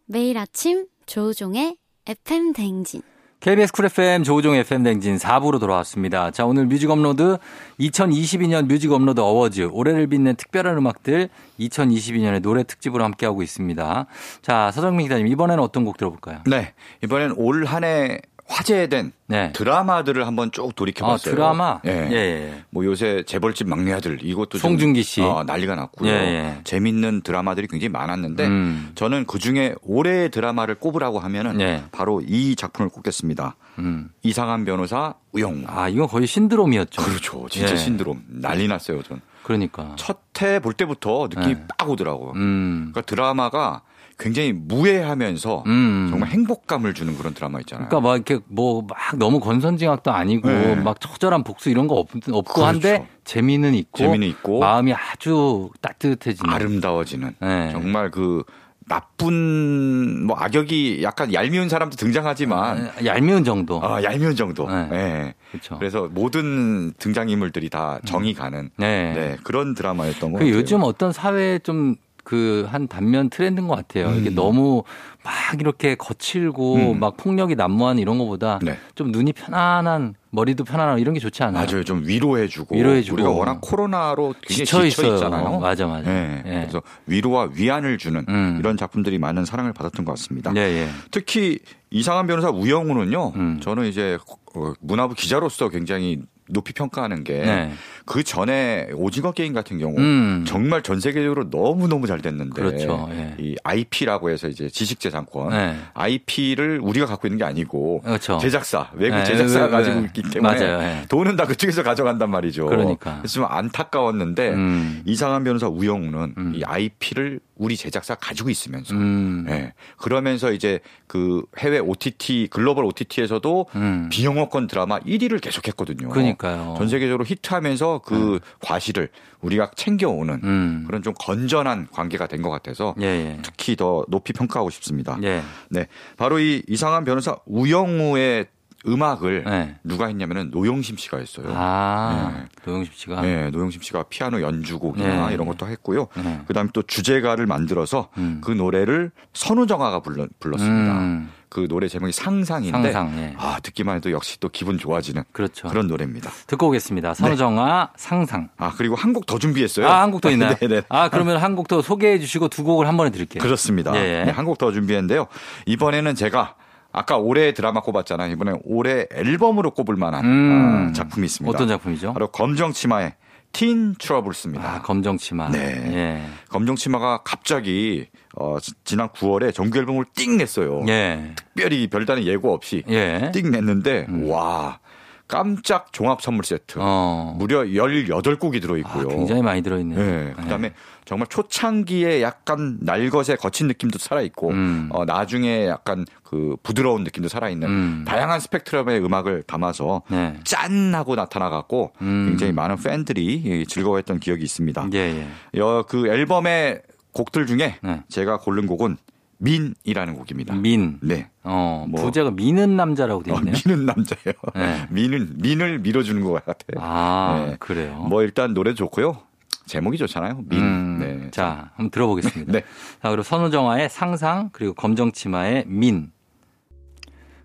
매일 아침 조우종의 FM 대행진 KBS 쿨 FM 조우종 FM 대행진 4부로 돌아왔습니다. 자, 오늘 뮤직 업로드 2022년 뮤직 업로드 어워즈 올해를 빛낸 특별한 음악들 2022년의 노래 특집으로 함께하고 있습니다. 자, 서정민 기자님 이번에는 어떤 곡 들어볼까요? 네. 이번엔 올 한해 화제된 네. 드라마들을 한번 쭉 돌이켜봤어요. 아, 드라마? 예. 예. 예. 뭐 요새 재벌집 막내 아들 이것도 송중기 씨 어, 난리가 났고요. 예, 예. 재밌는 드라마들이 굉장히 많았는데 음. 저는 그 중에 올해의 드라마를 꼽으라고 하면은 예. 바로 이 작품을 꼽겠습니다. 음. 이상한 변호사 우영. 아 이건 거의 신드롬이었죠. 그렇죠. 진짜 예. 신드롬 난리 났어요. 전. 그러니까 첫해볼 때부터 느낌이 빡 오더라고요. 음. 그러니까 드라마가 굉장히 무해하면서 음. 정말 행복감을 주는 그런 드라마 있잖아요. 그러니까 막 이렇게 뭐 막 너무 건선징악도 아니고 네. 막 처절한 복수 이런 거 없, 없고 그렇죠. 한데 재미는 있고, 재미는 있고 마음이 아주 따뜻해지는 아름다워지는 네. 정말 그 나쁜 뭐 악역이 약간 얄미운 사람도 등장하지만 아, 얄미운 정도. 아, 얄미운 정도. 네. 네. 그렇죠. 그래서 모든 등장 인물들이 다 정이 가는 네. 네. 그런 드라마였던 거그 요즘 어떤 사회에 좀 그 한 단면 트렌드인 것 같아요. 음. 이게 너무 막 이렇게 거칠고 음. 막 폭력이 난무하는 이런 것보다 네. 좀 눈이 편안한 머리도 편안하고 이런 게 좋지 않아요? 맞아요. 좀 위로해주고. 위로해주고. 우리가 워낙 코로나로 지쳐, 지쳐 있잖아요. 맞아, 맞아. 네. 네. 그래서 위로와 위안을 주는 음. 이런 작품들이 많은 사랑을 받았던 것 같습니다. 네, 네. 특히 이상한 변호사 우영우는요. 음. 저는 이제 어, 문화부 기자로서 굉장히 높이 평가하는 게그 네. 전에 오징어 게임 같은 경우 음. 정말 전 세계적으로 너무 너무 잘 됐는데 그렇죠. 예. 이 IP라고 해서 이제 지식재산권 네. IP를 우리가 갖고 있는 게 아니고 그렇죠. 제작사 외국 네. 제작사가 네. 가지고 있기 때문에 맞아요. 예. 돈은 다 그쪽에서 가져간단 말이죠. 그러니까 그래서 좀 안타까웠는데 음. 이상한 변호사 우영우는 음. 이 IP를 우리 제작사 가지고 있으면서 음. 예. 그러면서 이제 그 해외 OTT 글로벌 OTT에서도 음. 비영어권 드라마 1위를 계속했거든요. 그러니까요. 전 세계적으로 히트하면서 그 음. 과실을 우리가 챙겨오는 음. 그런 좀 건전한 관계가 된 것 같아서 예, 예. 특히 더 높이 평가하고 싶습니다. 예. 네, 바로 이 이상한 변호사 우영우의 음악을 네. 누가 했냐면은 노영심 씨가 했어요. 아, 네. 노영심 씨가. 네, 노영심 씨가 피아노 연주곡이나 네. 이런 것도 했고요. 네. 그다음에 또 주제가를 만들어서 음. 그 노래를 선우정아가 불러, 불렀습니다. 음. 그 노래 제목이 상상인데 상상, 예. 아 듣기만 해도 역시 또 기분 좋아지는 그렇죠. 그런 노래입니다. 듣고 오겠습니다. 선우정아 네. 상상. 아 그리고 한 곡 더 준비했어요. 아 한 곡 더 있나요? 네네. 아 그러면 한 곡 더 소개해 주시고 두 곡을 한 번에 드릴게요. 그렇습니다. 예. 네, 한곡 더 준비했는데요. 이번에는 제가 아까 올해 드라마 꼽았잖아요. 이번에 올해 앨범으로 꼽을 만한 음. 아, 작품이 있습니다. 어떤 작품이죠? 바로 검정치마의 틴 트러블스입니다. 아, 검정치마. 네. 예. 검정치마가 갑자기 어, 지난 9월에 정규 앨범을 띵 냈어요. 예. 특별히 별다른 예고 없이 예. 띵 냈는데 음. 와 깜짝 종합 선물 세트. 어. 무려 18곡이 들어있고요. 아, 굉장히 많이 들어있네요. 네. 그 다음에 네. 정말 초창기에 약간 날것의 거친 느낌도 살아있고, 음. 어, 나중에 약간 그 부드러운 느낌도 살아있는 음. 다양한 스펙트럼의 음악을 담아서 네. 짠! 하고 나타나갖고 음. 굉장히 많은 팬들이 즐거워했던 기억이 있습니다. 예, 예. 어, 그 앨범의 곡들 중에 네. 제가 고른 곡은 민이라는 곡입니다. 민. 네. 어, 뭐. 부제가 미는 남자라고 되어 있네요. 어, 미는 남자예요. 네. 민은 민을 밀어주는 것 같아요. 아, 네. 그래요. 뭐 일단 노래 좋고요. 제목이 좋잖아요. 민. 음, 네. 자, 한번 들어보겠습니다. 네. 자, 그리고 선우정아의 상상 그리고 검정치마의 민.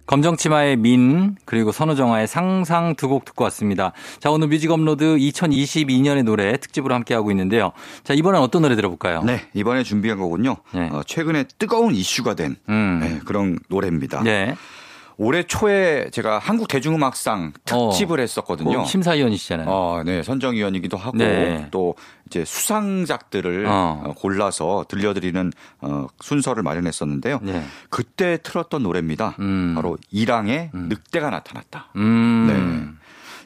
검정치마의 민 그리고 선우정아의 상상 두 곡 듣고 왔습니다. 자 오늘 뮤직 업로드 2022년의 노래 특집으로 함께 하고 있는데요. 자 이번엔 어떤 노래 들어볼까요? 네 이번에 준비한 거군요. 네. 어, 최근에 뜨거운 이슈가 된 음. 네, 그런 노래입니다. 네. 올해 초에 제가 한국 대중음악상 특집을 어, 했었거든요. 심사위원이시잖아요. 어, 네, 선정위원이기도 하고 네. 또 이제 수상작들을 어. 어. 골라서 들려드리는 어, 순서를 마련했었는데요. 네. 그때 틀었던 노래입니다. 음. 바로 이랑의 음. 늑대가 나타났다. 음. 네.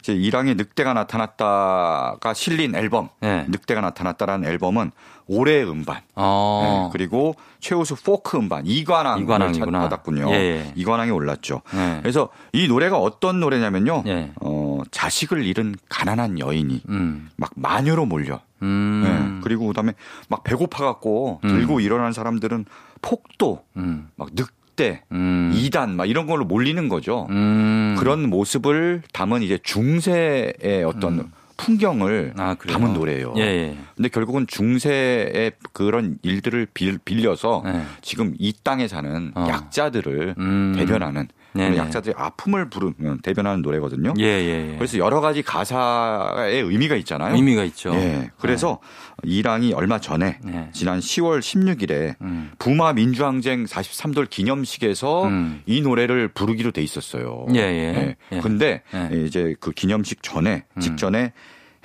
이제 이랑의 늑대가 나타났다가 실린 앨범, 네. 늑대가 나타났다라는 앨범은 올해 음반, 어. 네, 그리고 최우수 포크 음반 이관왕을 받았군요. 예, 예. 이관왕이 올랐죠. 예. 그래서 이 노래가 어떤 노래냐면요, 예. 어, 자식을 잃은 가난한 여인이 음. 막 마녀로 몰려. 음. 네. 그리고 그다음에 막 배고파 갖고 음. 들고 일어난 사람들은 폭도, 음. 막 늑. 대 음. 2단 막 이런 걸로 몰리는 거죠. 음. 그런 모습을 담은 이제 중세의 어떤 음. 풍경을 아, 담은 노래예요. 예, 예. 근데 결국은 중세의 그런 일들을 빌, 려서 예. 지금 이 땅에 사는 어. 약자들을 음. 대변하는 약자들의 아픔을 부르는 대변하는 노래거든요. 예, 예, 예. 그래서 여러 가지 가사의 의미가 있잖아요. 의미가 있죠. 예. 그래서 네. 이랑이 얼마 전에 네. 지난 10월 16일에 음. 부마 민주항쟁 43돌 기념식에서 음. 이 노래를 부르기로 돼 있었어요. 예, 예. 예. 근데 예. 이제 그 기념식 전에 음. 직전에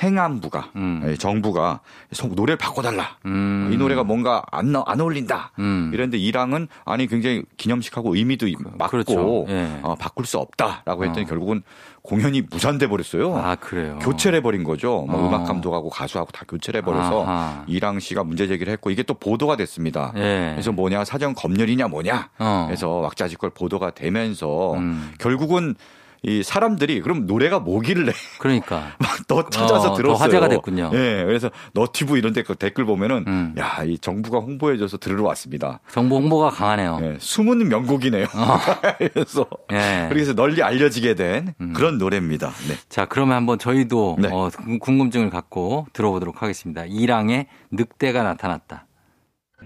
행안부가 음. 예, 정부가 노래를 바꿔달라. 음. 이 노래가 뭔가 안, 안 어울린다. 음. 이랬는데 이랑은 아니 굉장히 기념식하고 의미도 그, 맞고 그렇죠. 예. 어, 바꿀 수 없다라고 했더니 어. 결국은 공연이 무산돼 버렸어요. 아 그래요. 교체를 해버린 거죠. 뭐 어. 음악 감독하고 가수하고 다 교체를 해버려서 아하. 이랑 씨가 문제 제기를 했고 이게 또 보도가 됐습니다. 예. 그래서 뭐냐 사전 검열이냐 뭐냐. 어. 그래서 왁자지껄 보도가 되면서 음. 결국은 이 사람들이 그럼 노래가 뭐길래 그러니까 막 너 찾아서 어, 들었어요. 화제가 됐군요. 예, 그래서 유튜브 이런 데 그 댓글 보면은 음. 야, 이 정부가 홍보해 줘서 들으러 왔습니다. 정부 홍보가 강하네요. 예, 숨은 명곡이네요. 어. 그래서 예. 그래서 널리 알려지게 된 음. 그런 노래입니다. 네. 자, 그러면 한번 저희도 네. 어, 궁금증을 갖고 들어보도록 하겠습니다. 이랑의 늑대가 나타났다.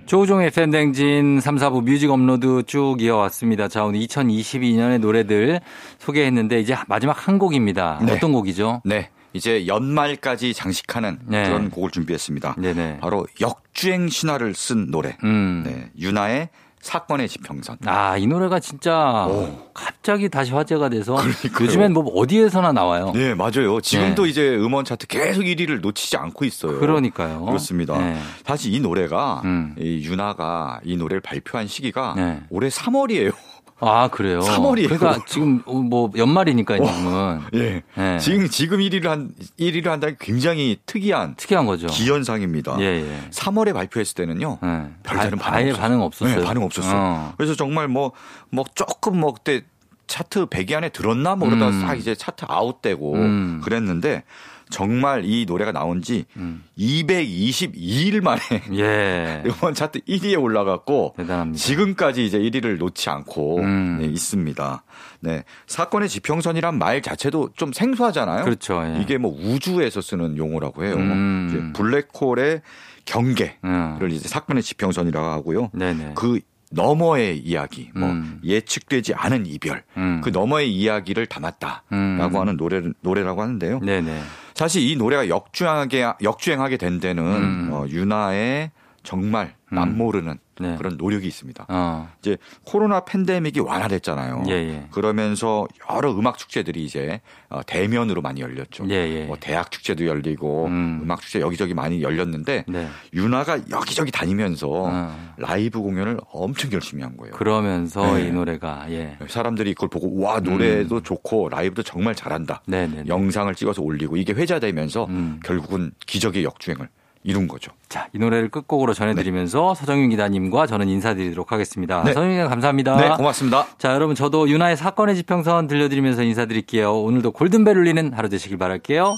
조우종의 FM 대행진 3, 4부 뮤직 업로드 쭉 이어왔습니다. 자, 오늘 2022년의 노래들 소개했는데 이제 마지막 한 곡입니다. 네. 어떤 곡이죠? 네. 이제 연말까지 장식하는 네. 그런 곡을 준비했습니다. 네네. 바로 역주행 신화를 쓴 노래. 음. 네. 유나의 사건의 지평선. 아, 이 노래가 진짜 오. 갑자기 다시 화제가 돼서 그러니까요. 요즘엔 뭐 어디에서나 나와요. 네, 맞아요. 지금도 네. 이제 음원 차트 계속 1위를 놓치지 않고 있어요. 그러니까요. 그렇습니다. 네. 사실 이 노래가 음. 이 윤아가 이 노래를 발표한 시기가 네. 올해 3월이에요. 아, 그래요? 3월이에요. 그러니까 지금 뭐 연말이니까 지금은. 예. 네. 지금, 지금 1위를 한, 1위를 한다는 굉장히 특이한. 특이한 거죠. 기현상입니다. 예, 예. 3월에 발표했을 때는요. 네. 별다른 반응 아예 반응 없었어요. 네, 반응 없었어요. 어. 그래서 정말 뭐, 뭐 조금 뭐 그때 차트 100위 안에 들었나 뭐 그러다 음. 싹 이제 차트 아웃되고 음. 그랬는데 정말 이 노래가 나온 지 음. 222일 만에 예. 음원 차트 1위에 올라갔고 대단합니다. 지금까지 이제 1위를 놓지 않고 음. 네, 있습니다. 네. 사건의 지평선이란 말 자체도 좀 생소하잖아요. 그렇죠. 예. 이게 뭐 우주에서 쓰는 용어라고 해요. 음. 블랙홀의 경계를 음. 이제 사건의 지평선이라고 하고요. 네네. 그 너머의 이야기, 뭐 음. 예측되지 않은 이별, 음. 그 너머의 이야기를 담았다라고 음. 하는 노래 노래라고 하는데요. 네네. 사실 이 노래가 역주행하게 역주행하게 된 데는 음. 어, 유나의 정말 음. 남모르는 네. 그런 노력이 있습니다. 어. 이제 코로나 팬데믹이 완화됐잖아요. 예, 예. 그러면서 여러 음악 축제들이 이제 어, 대면으로 많이 열렸죠. 예, 예. 뭐 대학 축제도 열리고 음. 악 축제 여기저기 많이 열렸는데 네. 윤아가 여기저기 다니면서 어. 라이브 공연을 엄청 열심히 한 거예요. 그러면서 네. 이 노래가 예. 사람들이 그걸 보고 와 노래도 음. 좋고 라이브도 정말 잘한다. 네, 네, 네. 영상을 찍어서 올리고 이게 회자되면서 음. 결국은 기적의 역주행을 이룬 거죠. 자, 이 노래를 끝곡으로 전해드리면서 네. 서정윤 기자님과 저는 인사드리도록 하겠습니다. 네. 서정윤 기자 감사합니다. 네, 고맙습니다. 자, 여러분 저도 윤아의 사건의 지평선 들려드리면서 인사드릴게요. 오늘도 골든벨 울리는 하루 되시길 바랄게요.